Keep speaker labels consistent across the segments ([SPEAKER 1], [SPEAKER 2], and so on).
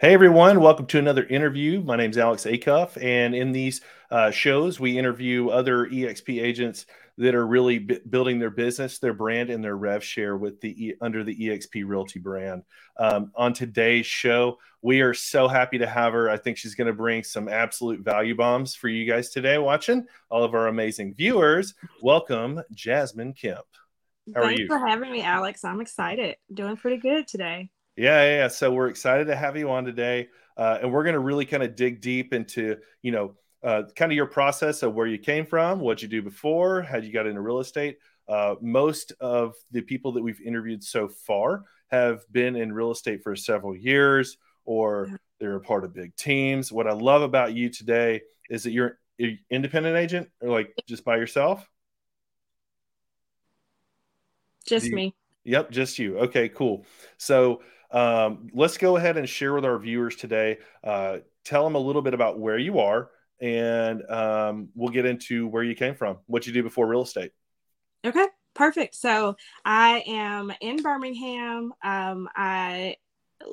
[SPEAKER 1] Hey everyone, welcome to another interview. My name is Alex Acuff, and in these uh, shows, we interview other EXP agents that are really b- building their business, their brand, and their rev share with the e- under the EXP Realty brand. Um, on today's show, we are so happy to have her. I think she's going to bring some absolute value bombs for you guys today. Watching all of our amazing viewers, welcome Jasmine Kemp.
[SPEAKER 2] How Thanks for having me, Alex. I'm excited. Doing pretty good today.
[SPEAKER 1] Yeah, yeah, yeah. So we're excited to have you on today, uh, and we're going to really kind of dig deep into you know uh, kind of your process of where you came from, what you do before, how you got into real estate. Uh, most of the people that we've interviewed so far have been in real estate for several years, or they're a part of big teams. What I love about you today is that you're an independent agent, or like just by yourself.
[SPEAKER 2] Just you, me.
[SPEAKER 1] Yep, just you. Okay, cool. So um, let's go ahead and share with our viewers today. Uh, tell them a little bit about where you are, and um, we'll get into where you came from, what you do before real estate.
[SPEAKER 2] Okay, perfect. So I am in Birmingham. Um, I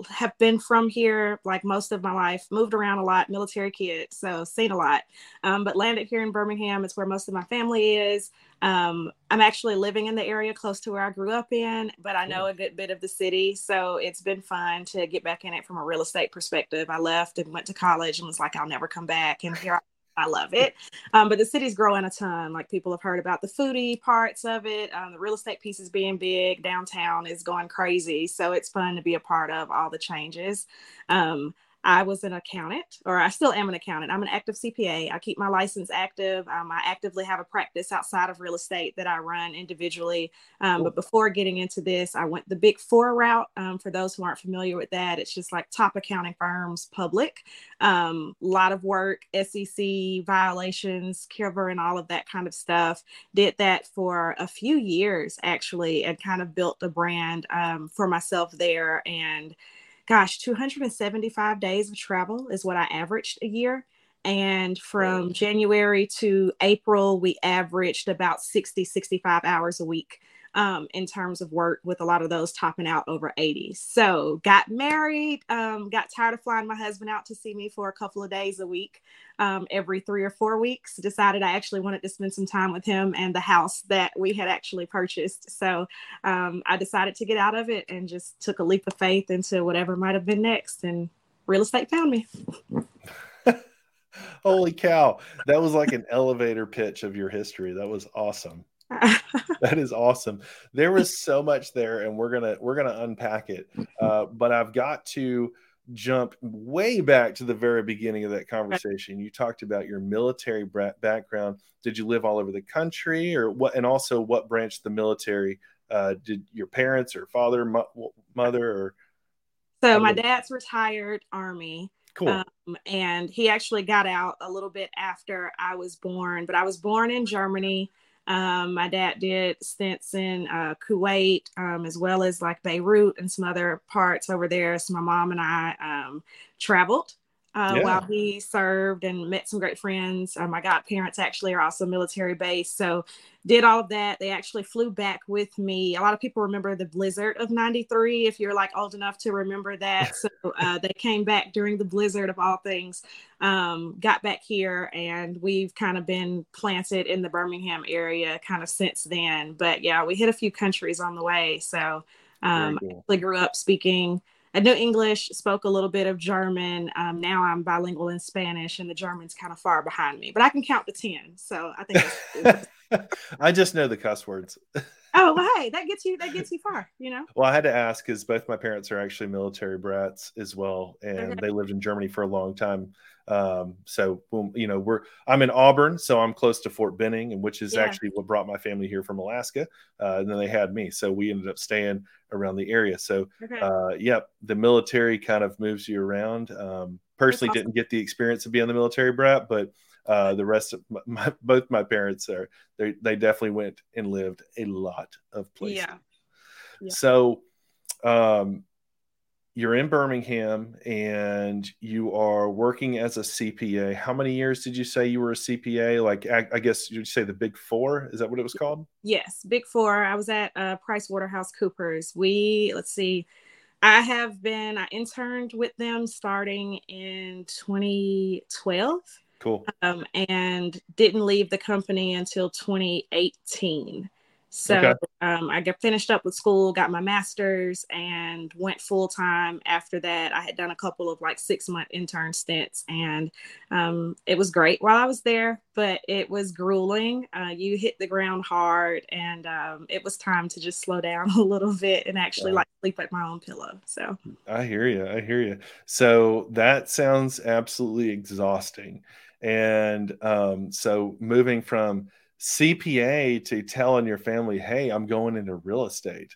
[SPEAKER 2] have been from here like most of my life, moved around a lot, military kid, so seen a lot. Um, but landed here in Birmingham. It's where most of my family is. Um, I'm actually living in the area close to where I grew up in, but I know a good bit of the city. So it's been fun to get back in it from a real estate perspective. I left and went to college and was like, I'll never come back. And here I love it. Um, but the city's growing a ton. Like people have heard about the foodie parts of it. Um, the real estate pieces being big. Downtown is going crazy. So it's fun to be a part of all the changes. Um, I was an accountant, or I still am an accountant. I'm an active CPA. I keep my license active. Um, I actively have a practice outside of real estate that I run individually. Um. But before getting into this, I went the Big Four route. Um, for those who aren't familiar with that, it's just like top accounting firms, public, a um, lot of work, SEC violations, covering all of that kind of stuff. Did that for a few years actually, and kind of built the brand um, for myself there and gosh, 275 days of travel is what I averaged a year. And from January to April, we averaged about 60, 65 hours a week um, in terms of work, with a lot of those topping out over 80. So, got married, um, got tired of flying my husband out to see me for a couple of days a week, um, every three or four weeks. Decided I actually wanted to spend some time with him and the house that we had actually purchased. So, um, I decided to get out of it and just took a leap of faith into whatever might have been next. And real estate found me.
[SPEAKER 1] Holy cow. That was like an elevator pitch of your history. That was awesome. that is awesome. There was so much there, and we're gonna we're gonna unpack it. Uh, but I've got to jump way back to the very beginning of that conversation. You talked about your military background. Did you live all over the country, or what? And also, what branch of the military uh, did your parents or father, mo- mother, or?
[SPEAKER 2] So my dad's retired Army.
[SPEAKER 1] Cool.
[SPEAKER 2] Um, and he actually got out a little bit after I was born, but I was born in Germany. Um, my dad did stints in uh, Kuwait, um, as well as like Beirut and some other parts over there. So my mom and I um, traveled uh, yeah. while he served and met some great friends. Uh, my godparents actually are also military base. So did all of that. They actually flew back with me. A lot of people remember the blizzard of 93, if you're like old enough to remember that. So uh, they came back during the blizzard of all things, um, got back here, and we've kind of been planted in the Birmingham area kind of since then. But yeah, we hit a few countries on the way. So um, cool. I grew up speaking I know English, spoke a little bit of German. Um, now I'm bilingual in Spanish, and the German's kind of far behind me, but I can count to 10. So I think
[SPEAKER 1] I just know the cuss words.
[SPEAKER 2] oh, well, hey, that gets you that gets you far, you know.
[SPEAKER 1] Well, I had to ask because both my parents are actually military brats as well, and okay. they lived in Germany for a long time. Um, so you know, we're I'm in Auburn, so I'm close to Fort Benning, and which is yeah. actually what brought my family here from Alaska. Uh, and then they had me, so we ended up staying around the area. So, okay. uh, yep, the military kind of moves you around. Um, personally, awesome. didn't get the experience of being the military brat, but uh, the rest of my, my, both my parents are they they definitely went and lived a lot of places. Yeah. yeah. So, um, you're in Birmingham and you are working as a CPA. How many years did you say you were a CPA? Like, I, I guess you'd say the Big Four. Is that what it was called?
[SPEAKER 2] Yes, Big Four. I was at uh, PricewaterhouseCoopers. We let's see. I have been, I interned with them starting in 2012.
[SPEAKER 1] Cool.
[SPEAKER 2] Um, and didn't leave the company until 2018. So okay. um, I got finished up with school, got my master's, and went full time. After that, I had done a couple of like six month intern stints, and um, it was great while I was there, but it was grueling. Uh, you hit the ground hard, and um, it was time to just slow down a little bit and actually like sleep at my own pillow. So
[SPEAKER 1] I hear you. I hear you. So that sounds absolutely exhausting. And um, so moving from CPA to telling your family, hey, I'm going into real estate.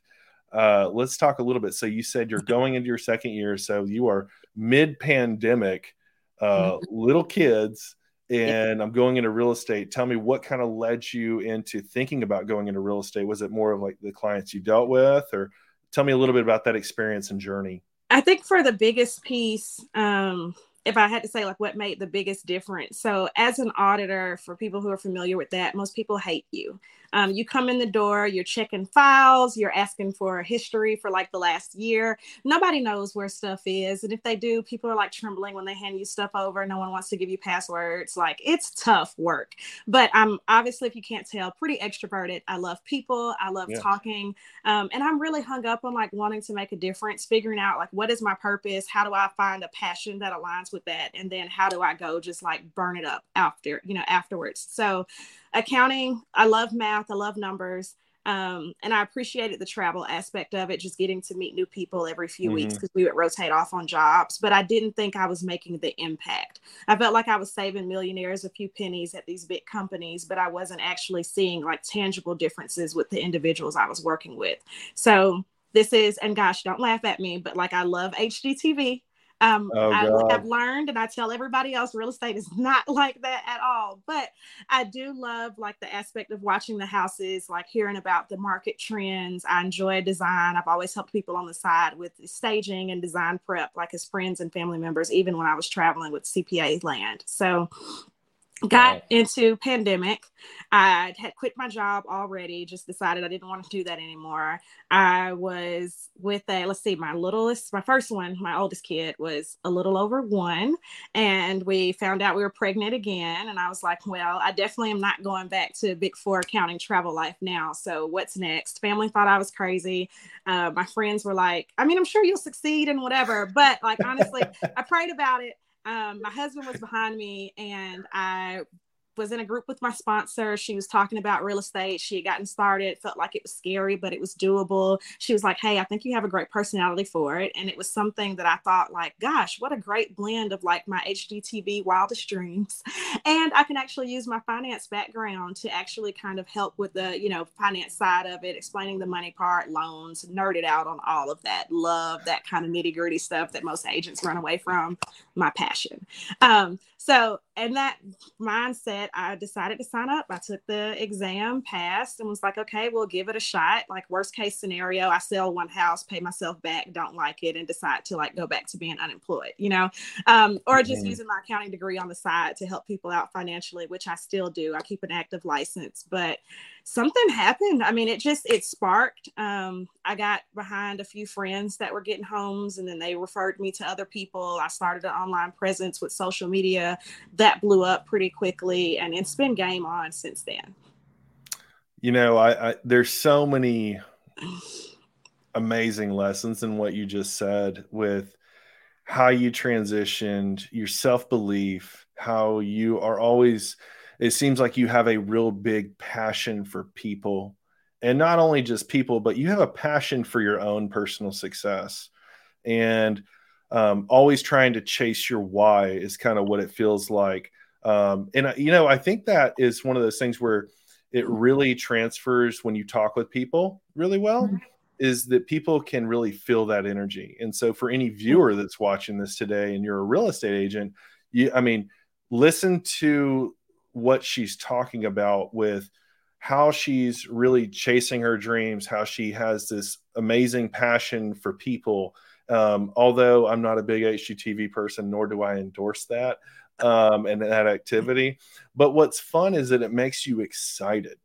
[SPEAKER 1] Uh, let's talk a little bit. So you said you're going into your second year, so you are mid-pandemic, uh, mm-hmm. little kids, and I'm going into real estate. Tell me what kind of led you into thinking about going into real estate? Was it more of like the clients you dealt with, or tell me a little bit about that experience and journey?
[SPEAKER 2] I think for the biggest piece, um, if I had to say like what made the biggest difference. So as an auditor, for people who are familiar with that, most people hate you. Um, you come in the door, you're checking files, you're asking for a history for like the last year. Nobody knows where stuff is. And if they do, people are like trembling when they hand you stuff over. No one wants to give you passwords. Like it's tough work. But I'm obviously, if you can't tell, pretty extroverted. I love people, I love yeah. talking. Um, and I'm really hung up on like wanting to make a difference, figuring out like what is my purpose? How do I find a passion that aligns with that? And then how do I go just like burn it up after, you know, afterwards? So, accounting, I love math, I love numbers. Um, and I appreciated the travel aspect of it, just getting to meet new people every few mm-hmm. weeks because we would rotate off on jobs. But I didn't think I was making the impact. I felt like I was saving millionaires a few pennies at these big companies, but I wasn't actually seeing like tangible differences with the individuals I was working with. So this is, and gosh, don't laugh at me, but like I love HGTV. Um, oh, I have learned, and I tell everybody else, real estate is not like that at all. But I do love like the aspect of watching the houses, like hearing about the market trends. I enjoy design. I've always helped people on the side with staging and design prep, like as friends and family members, even when I was traveling with CPA land. So got into pandemic. I had quit my job already just decided i didn't want to do that anymore. I was with a let's see my littlest my first one my oldest kid was a little over one and we found out we were pregnant again and i was like well i definitely am not going back to big four accounting travel life now so what's next? Family thought i was crazy. Uh, my friends were like i mean i'm sure you'll succeed and whatever but like honestly i prayed about it um, my husband was behind me and I was in a group with my sponsor. She was talking about real estate. She had gotten started, felt like it was scary, but it was doable. She was like, Hey, I think you have a great personality for it. And it was something that I thought, like, gosh, what a great blend of like my HGTV wildest dreams. And I can actually use my finance background to actually kind of help with the, you know, finance side of it, explaining the money part, loans, nerded out on all of that. Love that kind of nitty gritty stuff that most agents run away from. My passion. Um, so, and that mindset, I decided to sign up. I took the exam, passed, and was like, okay, we'll give it a shot. Like, worst case scenario, I sell one house, pay myself back, don't like it, and decide to like go back to being unemployed, you know, um, or just mm-hmm. using my accounting degree on the side to help people out financially, which I still do. I keep an active license, but something happened. I mean, it just it sparked. Um, I got behind a few friends that were getting homes, and then they referred me to other people. I started an online presence with social media that blew up pretty quickly, and it's been game on since then.
[SPEAKER 1] You know, I, I there's so many amazing lessons in what you just said with how you transitioned, your self belief, how you are always it seems like you have a real big passion for people. And not only just people but you have a passion for your own personal success. And um, always trying to chase your why is kind of what it feels like. Um, and you know i think that is one of those things where it really transfers when you talk with people really well mm-hmm. is that people can really feel that energy. And so for any viewer that's watching this today and you're a real estate agent you i mean listen to what she's talking about with how she's really chasing her dreams, how she has this amazing passion for people. Um, although I'm not a big HGTV person, nor do I endorse that um, and that activity. But what's fun is that it makes you excited.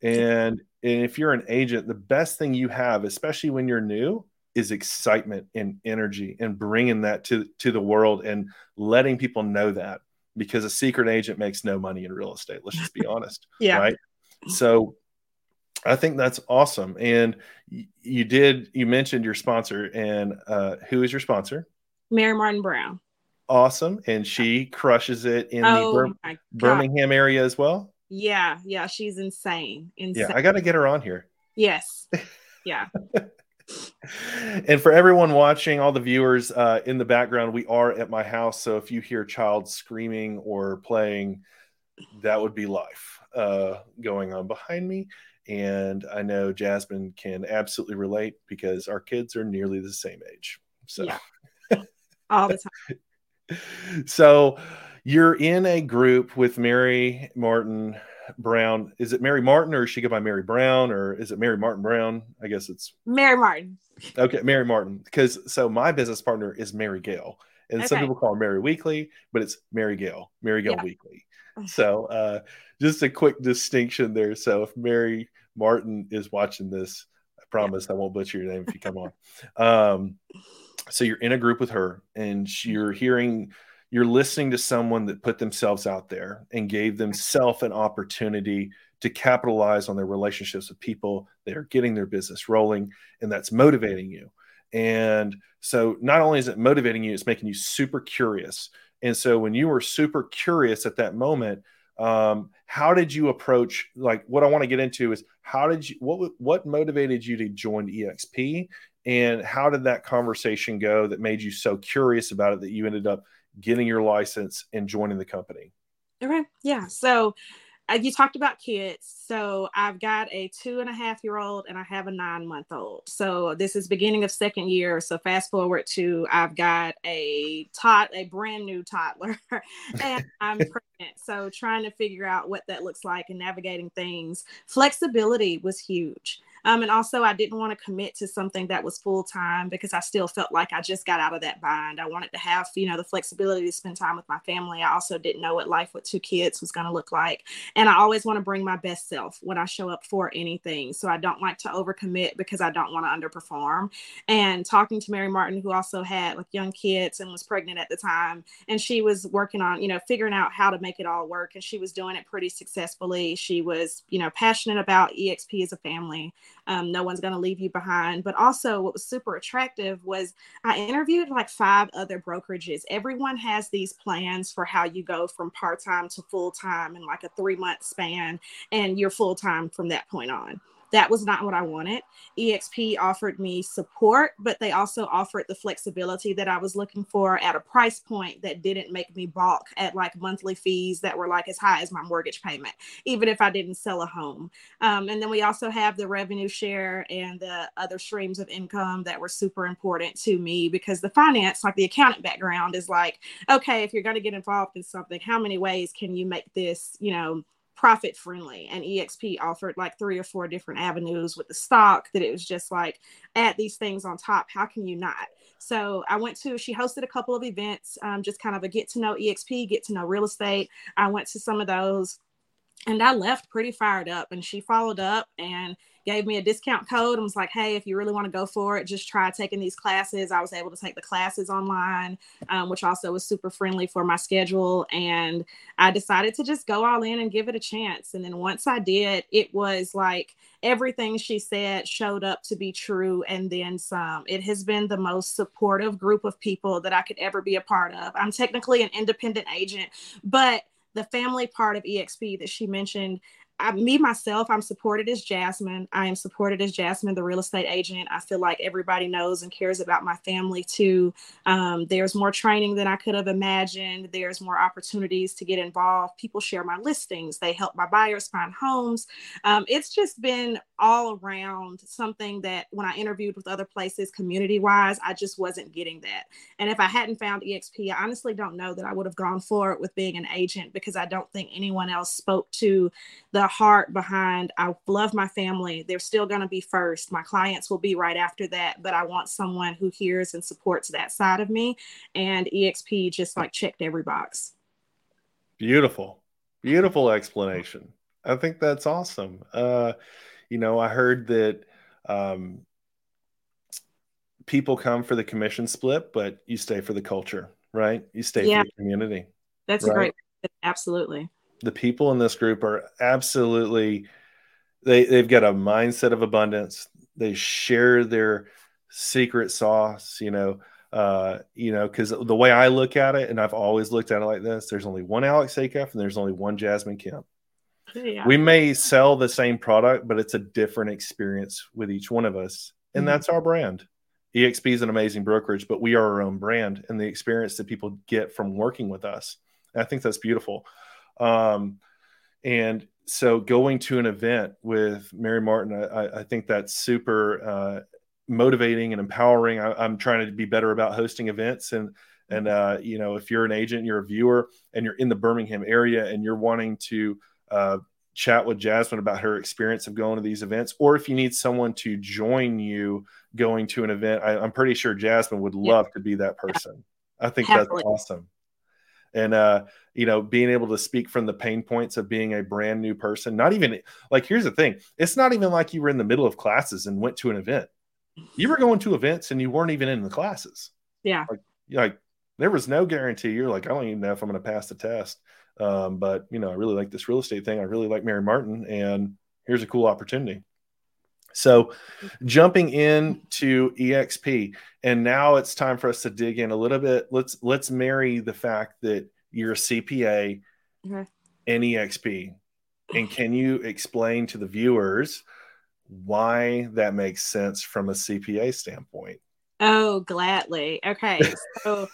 [SPEAKER 1] And, and if you're an agent, the best thing you have, especially when you're new, is excitement and energy and bringing that to to the world and letting people know that because a secret agent makes no money in real estate let's just be honest
[SPEAKER 2] yeah.
[SPEAKER 1] right? So i think that's awesome and you did you mentioned your sponsor and uh, who is your sponsor?
[SPEAKER 2] Mary martin brown.
[SPEAKER 1] Awesome and she crushes it in oh, the Bir- birmingham area as well?
[SPEAKER 2] Yeah yeah she's insane insane.
[SPEAKER 1] Yeah i gotta get her on here.
[SPEAKER 2] Yes. Yeah
[SPEAKER 1] and for everyone watching, all the viewers uh, in the background, we are at my house. So if you hear child screaming or playing, that would be life uh, going on behind me. And I know Jasmine can absolutely relate because our kids are nearly the same age. So, yeah.
[SPEAKER 2] all the time.
[SPEAKER 1] so you're in a group with Mary Martin Brown. Is it Mary Martin or is she go by Mary Brown or is it Mary Martin Brown? I guess it's
[SPEAKER 2] Mary Martin.
[SPEAKER 1] Okay, Mary Martin. Because so my business partner is Mary Gale. And okay. some people call her Mary Weekly, but it's Mary Gale, Mary Gale yeah. Weekly. So uh, just a quick distinction there. So if Mary Martin is watching this, I promise yeah. I won't butcher your name if you come on. Um, so you're in a group with her and you're hearing you're listening to someone that put themselves out there and gave themselves an opportunity to capitalize on their relationships with people that are getting their business rolling and that's motivating you and so not only is it motivating you it's making you super curious and so when you were super curious at that moment um, how did you approach like what i want to get into is how did you what what motivated you to join exp and how did that conversation go that made you so curious about it that you ended up getting your license and joining the company?
[SPEAKER 2] Okay. Yeah. So Uh, you talked about kids. So I've got a two and a half year old and I have a nine month old. So this is beginning of second year. So fast forward to I've got a tot a brand new toddler and I'm pregnant. So trying to figure out what that looks like and navigating things. Flexibility was huge. Um, and also, I didn't want to commit to something that was full time because I still felt like I just got out of that bind. I wanted to have, you know, the flexibility to spend time with my family. I also didn't know what life with two kids was going to look like. And I always want to bring my best self when I show up for anything. So I don't like to overcommit because I don't want to underperform. And talking to Mary Martin, who also had like young kids and was pregnant at the time, and she was working on, you know, figuring out how to make it all work. And she was doing it pretty successfully. She was, you know, passionate about EXP as a family. Um, no one's going to leave you behind. But also, what was super attractive was I interviewed like five other brokerages. Everyone has these plans for how you go from part time to full time in like a three month span, and you're full time from that point on that was not what I wanted. EXP offered me support, but they also offered the flexibility that I was looking for at a price point that didn't make me balk at like monthly fees that were like as high as my mortgage payment, even if I didn't sell a home. Um, and then we also have the revenue share and the other streams of income that were super important to me because the finance, like the accountant background, is like, okay, if you're going to get involved in something, how many ways can you make this, you know, profit friendly and exp offered like three or four different avenues with the stock that it was just like add these things on top how can you not? So i went to she hosted a couple of events um, just kind of a get to know exp get to know real estate. I went to some of those and i left pretty fired up and she followed up and gave me a discount code and was like, hey, if you really want to go for it, just try taking these classes. I was able to take the classes online, um, which also was super friendly for my schedule. And I decided to just go all in and give it a chance. And then once I did, it was like everything she said showed up to be true and then some. It has been the most supportive group of people that I could ever be a part of. I'm technically an independent agent, but the family part of EXP that she mentioned I, me myself, I'm supported as Jasmine. I am supported as Jasmine, the real estate agent. I feel like everybody knows and cares about my family too. Um, there's more training than I could have imagined. There's more opportunities to get involved. People share my listings. They help my buyers find homes. Um, it's just been all around something that when I interviewed with other places, community wise, I just wasn't getting that. And if I hadn't found EXP, I honestly don't know that I would have gone for it with being an agent because I don't think anyone else spoke to the heart behind I love my family. They're still going to be first. My clients will be right after that, but I want someone who hears and supports that side of me. And EXP just like checked every box.
[SPEAKER 1] Beautiful. Beautiful explanation. I think that's awesome. Uh, you know, I heard that um, people come for the commission split, but you stay for the culture, right? You stay yeah. for the community.
[SPEAKER 2] That's right? great, absolutely.
[SPEAKER 1] The people in this group are absolutely, they, they've got a mindset of abundance. They share their secret sauce, you know, uh, you know, because the way I look at it, and I've always looked at it like this: there's only one Alex Acuff, and there's only one Jasmine Kemp. Yeah. We may sell the same product, but it's a different experience with each one of us, and mm-hmm. that's our brand. EXP is an amazing brokerage, but we are our own brand, and the experience that people get from working with us, I think that's beautiful. Um, and so, going to an event with Mary Martin, I, I think that's super uh, motivating and empowering. I, am trying to be better about hosting events and and uh, you know if you're an agent, you're a viewer, and you're in the Birmingham area and you're wanting to uh, chat with Jasmine about her experience of going to these events, or if you need someone to join you going to an event, I, am pretty sure Jasmine would love yeah. to be that person. I think Happily. that's awesome. And uh, you know, being able to speak from the pain points of being a brand new person, not even like here's the thing, it's not even like you were in the middle of classes and went to an event you were going to events and you weren't even in the classes.
[SPEAKER 2] Yeah.
[SPEAKER 1] Like, like there was no guarantee. You're like, I don't even know if I'm going to pass the test. Um, but you know, I really like this real estate thing. I really like Mary Martin, and here's a cool opportunity. So, jumping into EXP, and now it's time for us to dig in a little bit. Let's let's marry the fact that you're a CPA mm-hmm. and EXP, and can you explain to the viewers why that makes sense from a CPA standpoint.
[SPEAKER 2] Oh, gladly. Okay. So,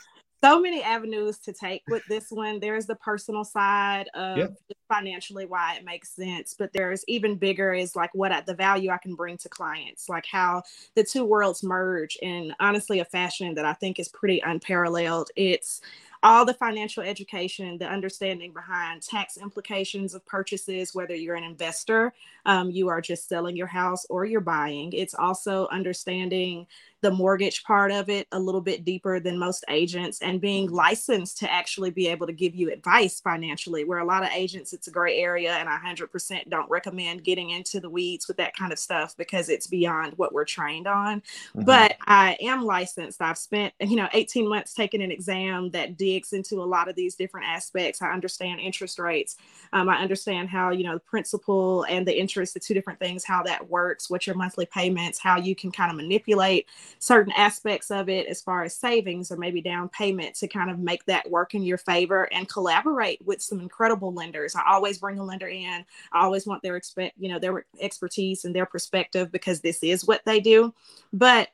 [SPEAKER 2] so many avenues to take with this one. There's the personal side of yeah. financially why it makes sense, but there's even bigger is like what I, the value I can bring to clients, like how the two worlds merge in honestly a fashion that I think is pretty unparalleled. It's all the financial education, the understanding behind tax implications of purchases, whether you're an investor, um, you are just selling your house, or you're buying. It's also understanding the mortgage part of it a little bit deeper than most agents and being licensed to actually be able to give you advice financially where a lot of agents it's a gray area and I 100% don't recommend getting into the weeds with that kind of stuff because it's beyond what we're trained on. Mm-hmm. but I am licensed. I've spent you know 18 months taking an exam that digs into a lot of these different aspects. I understand interest rates. Um, I understand how you know the principal and the interest the two different things how that works what your monthly payments how you can kind of manipulate certain aspects of it as far as savings or maybe down payment to kind of make that work in your favor and collaborate with some incredible lenders. I always bring a lender in. I always want their expect, you know, their expertise and their perspective because this is what they do. But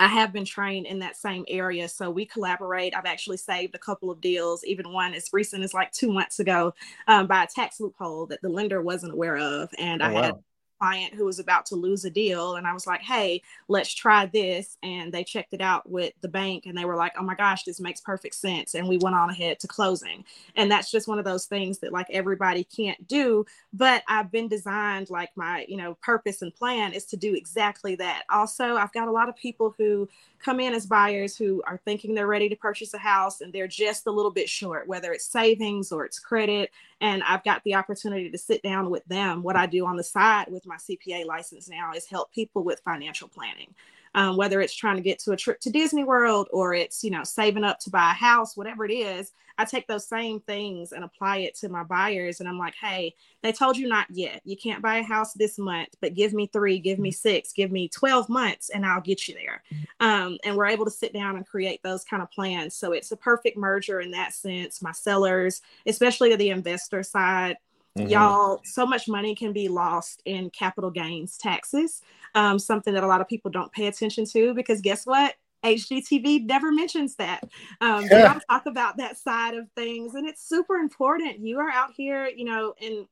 [SPEAKER 2] I have been trained in that same area. So we collaborate. I've actually saved a couple of deals, even one as recent as like two months ago um, by a tax loophole that the lender wasn't aware of. And oh, I had client who was about to lose a deal and I was like, "Hey, let's try this." And they checked it out with the bank and they were like, "Oh my gosh, this makes perfect sense." And we went on ahead to closing. And that's just one of those things that like everybody can't do, but I've been designed like my, you know, purpose and plan is to do exactly that. Also, I've got a lot of people who come in as buyers who are thinking they're ready to purchase a house and they're just a little bit short, whether it's savings or it's credit. And I've got the opportunity to sit down with them. What I do on the side with my CPA license now is help people with financial planning um, whether it's trying to get to a trip to Disney World or it's, you know, saving up to buy a house, whatever it is, I take those same things and apply it to my buyers. And I'm like, hey, they told you not yet. You can't buy a house this month, but give me three, give me six, give me 12 months, and I'll get you there. Um, and we're able to sit down and create those kind of plans. So it's a perfect merger in that sense. My sellers, especially the investor side, Mm-hmm. Y'all, so much money can be lost in capital gains taxes, um, something that a lot of people don't pay attention to because guess what? HGTV never mentions that. Um, yeah. We don't talk about that side of things, and it's super important. You are out here, you know, and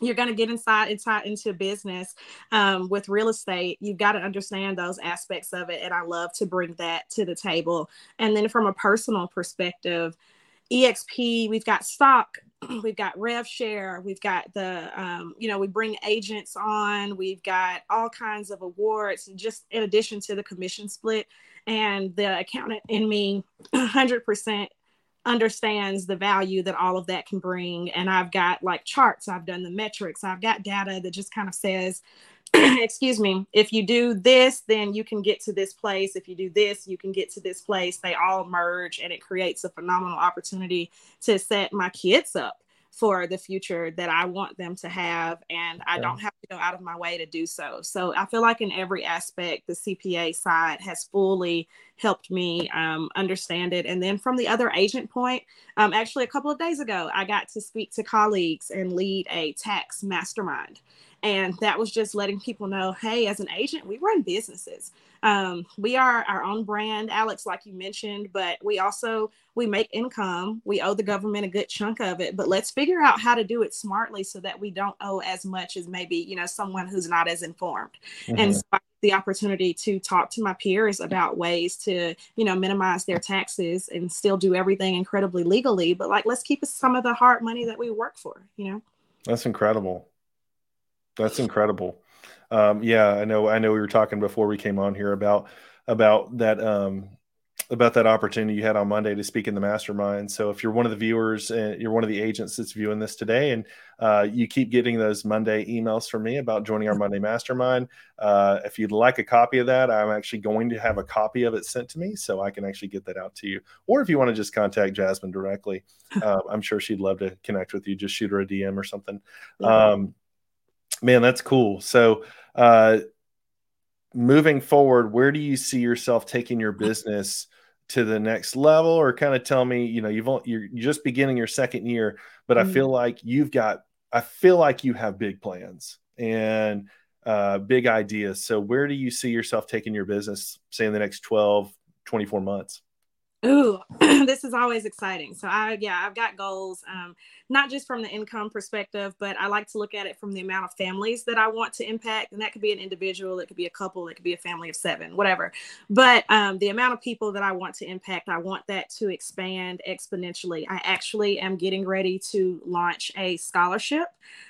[SPEAKER 2] you're going to get inside inside into business um, with real estate you've got to understand those aspects of it and i love to bring that to the table and then from a personal perspective exp we've got stock we've got rev share we've got the um, you know we bring agents on we've got all kinds of awards just in addition to the commission split and the accountant in me 100% understands the value that all of that can bring. And I've got like charts, I've done the metrics, I've got data that just kind of says, excuse me, if you do this, then you can get to this place. If you do this, you can get to this place. They all merge and it creates a phenomenal opportunity to set my kids up for the future that I want them to have. And I yeah. don't have to go out of my way to do so. So I feel like in every aspect, the CPA side has fully helped me um, understand it. And then from the other agent point, um, actually, a couple of days ago, I got to speak to colleagues and lead a tax mastermind. And that was just letting people know hey, as an agent, we run businesses. Um, we are our own brand, Alex, like you mentioned, but we also we make income. We owe the government a good chunk of it, but let's figure out how to do it smartly so that we don't owe as much as maybe you know someone who's not as informed. Mm-hmm. And so the opportunity to talk to my peers about ways to you know minimize their taxes and still do everything incredibly legally but like let's keep some of the hard money that we work for you know
[SPEAKER 1] that's incredible that's incredible. Um, yeah, I know. I know we were talking before we came on here about about that um, about that opportunity you had on Monday to speak in the mastermind. So if you're one of the viewers and you're one of the agents that's viewing this today, and uh, you keep getting those Monday emails from me about joining our Monday mastermind, uh, if you'd like a copy of that, I'm actually going to have a copy of it sent to me so I can actually get that out to you. Or if you want to just contact Jasmine directly, uh, I'm sure she'd love to connect with you. Just shoot her a DM or something. Um, man, that's cool. So, uh, moving forward, where do you see yourself taking your business to the next level, or kind of tell me, you know, you've you're just beginning your second year, but mm-hmm. I feel like you've got, I feel like you have big plans and uh, big ideas. So, where do you see yourself taking your business, say, in the next 12, 24 months?
[SPEAKER 2] Ooh, this is always exciting. So I yeah, I've got goals, um, not just from the income perspective, but I like to look at it from the amount of families that I want to impact. And that could be an individual, it could be a couple, it could be a family of seven, whatever. But um, the amount of people that I want to impact, I want that to expand exponentially. I actually am getting ready to launch a scholarship.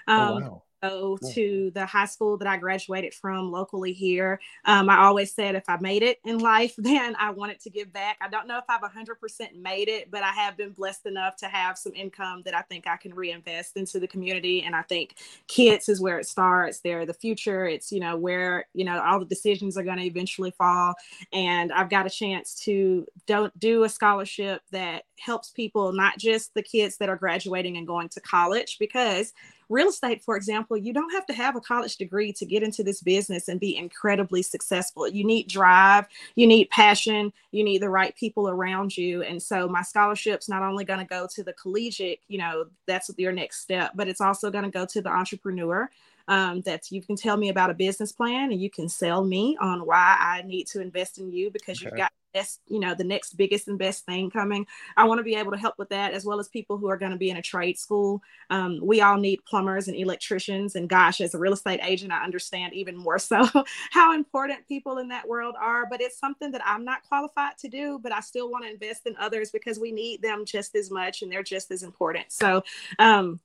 [SPEAKER 2] Oh, um, oh, wow go to the high school that I graduated from locally here. Um, I always said if I made it in life, then I wanted to give back. I don't know if I've 100% made it, but I have been blessed enough to have some income that I think I can reinvest into the community. And I think kids is where it starts. They're the future. It's, you know, where, you know, all the decisions are going to eventually fall. And I've got a chance to don't do a scholarship that helps people, not just the kids that are graduating and going to college, because real estate, for example, you don't have to have a college degree to get into this business and be incredibly successful. You need drive, you need passion, you need the right people around you. And so my scholarship's not only going to go to the collegiate, you know, that's your next step, but it's also going to go to the entrepreneur um, that you can tell me about a business plan and you can sell me on why I need to invest in you because okay. you've got best, you know, the next biggest and best thing coming. I want to be able to help with that as well as people who are going to be in a trade school. Um, we all need plumbers and electricians. And gosh, as a real estate agent, I understand even more so how important people in that world are. But it's something that I'm not qualified to do, but I still want to invest in others because we need them just as much and they're just as important. So, um,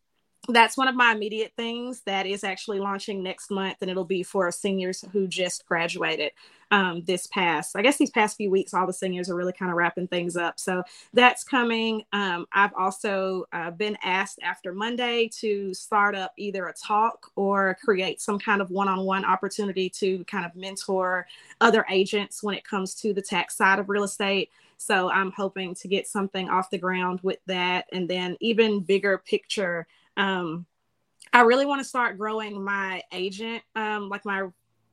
[SPEAKER 2] that's one of my immediate things that is actually launching next month and it'll be for seniors who just graduated um, this past i guess these past few weeks all the seniors are really kind of wrapping things up. So that's coming. Um, i've also uh, been asked after monday to start up either a talk or create some kind of one-on-one opportunity to kind of mentor other agents when it comes to the tax side of real estate. So i'm hoping to get something off the ground with that and then even bigger picture um, I really want to start growing my agent, um, like my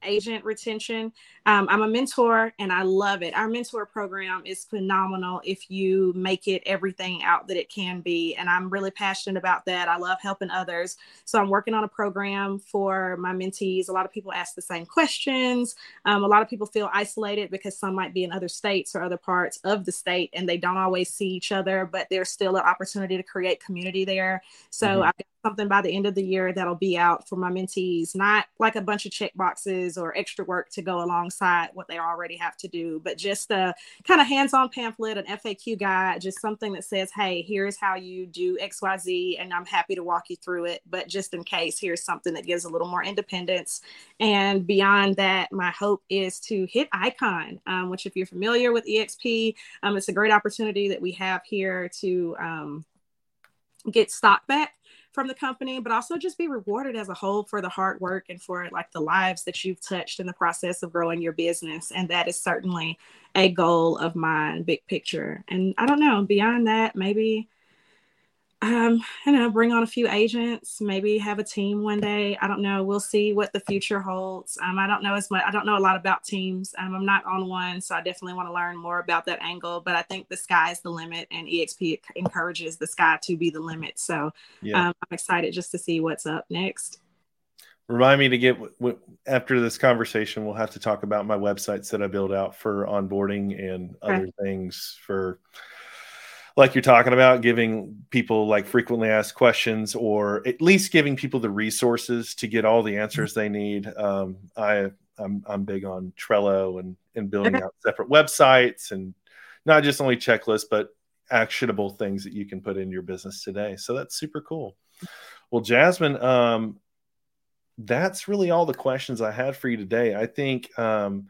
[SPEAKER 2] agent retention. Um, I'm a mentor and I love it. Our mentor program is phenomenal if you make it everything out that it can be. And I'm really passionate about that. I love helping others. So I'm working on a program for my mentees. A lot of people ask the same questions. Um, a lot of people feel isolated because some might be in other states or other parts of the state and they don't always see each other, but there's still an opportunity to create community there. So mm-hmm. I've got something by the end of the year that'll be out for my mentees, not like a bunch of check boxes or extra work to go alongside what they already have to do, but just a kind of hands on pamphlet, an FAQ guide, just something that says, hey, here's how you do XYZ, and I'm happy to walk you through it. But just in case, here's something that gives a little more independence. And beyond that, my hope is to hit icon, um, which, if you're familiar with EXP, um, it's a great opportunity that we have here to um, get stock back from the company, but also just be rewarded as a whole for the hard work and for like the lives that you've touched in the process of growing your business. And that is certainly a goal of mine, big picture. And I don't know, beyond that, maybe um, you know, bring on a few agents, maybe have a team one day. I don't know. We'll see what the future holds. Um, I don't know as much. I don't know a lot about teams. Um, I'm not on one, so I definitely want to learn more about that angle. But I think the sky is the limit, and EXP encourages the sky to be the limit. So yeah. um, I'm excited just to see what's up next.
[SPEAKER 1] Remind me to get after this conversation. We'll have to talk about my websites that I build out for onboarding and okay. other things for like you're talking about giving people like frequently asked questions or at least giving people the resources to get all the answers they need. Um, i I'm, I'm big on trello and and building out separate websites and not just only checklists but actionable things that you can put in your business today. So that's super cool. Well jasmine um, that's really all the questions i had for you today. I think um,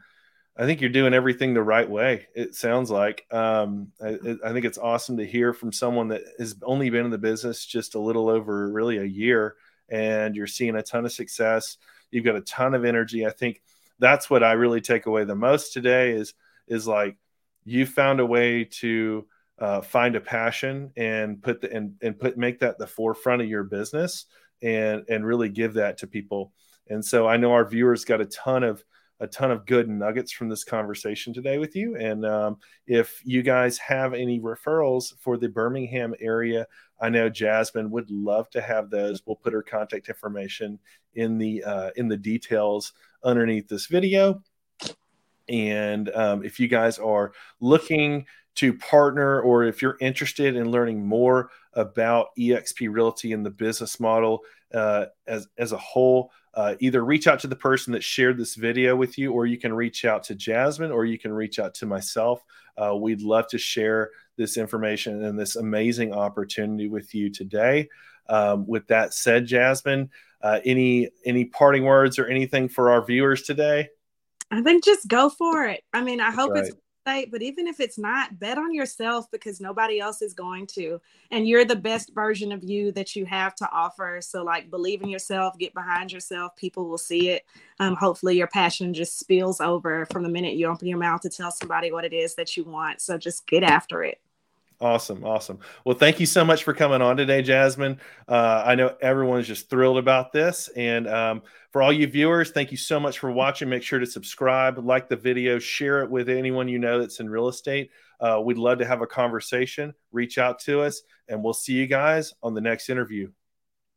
[SPEAKER 1] I think you're doing everything the right way. It sounds like. Um, I, I, think it's awesome to hear from someone that has only been in the business just a little over really a year, and you're seeing a ton of success. You've got a ton of energy. I think that's what I really take away the most today is is like you found a way to uh, find a passion and put the and, and put make that the forefront of your business and and really give that to people. And so I know our viewers got a ton of a ton of good nuggets from this conversation today with you. And um, if you guys have any referrals for the Birmingham area, I know Jasmine would love to have those. We'll put her contact information in the uh, in the details underneath this video. And um, if you guys are looking to partner or if you're interested in learning more about EXP Realty and the business model uh, as, as a whole, uh, either reach out to the person that shared this video with you, or you can reach out to Jasmine, or you can reach out to myself. Uh, we'd love to share this information and this amazing opportunity with you today. Um, with that said, Jasmine, uh, any any parting words or anything for our viewers today?
[SPEAKER 2] I think just go for it. I mean, I hope right. it's but even if it's not, bet on yourself because nobody else is going to. And you're the best version of you that you have to offer. So, like, believe in yourself, get behind yourself. People will see it. Um, hopefully, your passion just spills over from the minute you open your mouth to tell somebody what it is that you want. So, just get after it.
[SPEAKER 1] Awesome, awesome. Well, thank you so much for coming on today, Jasmine. Uh, I know everyone's just thrilled about this, and um, for all you viewers, thank you so much for watching. Make sure to subscribe, like the video, share it with anyone you know that's in real estate. Uh, we'd love to have a conversation. Reach out to us, and we'll see you guys on the next interview.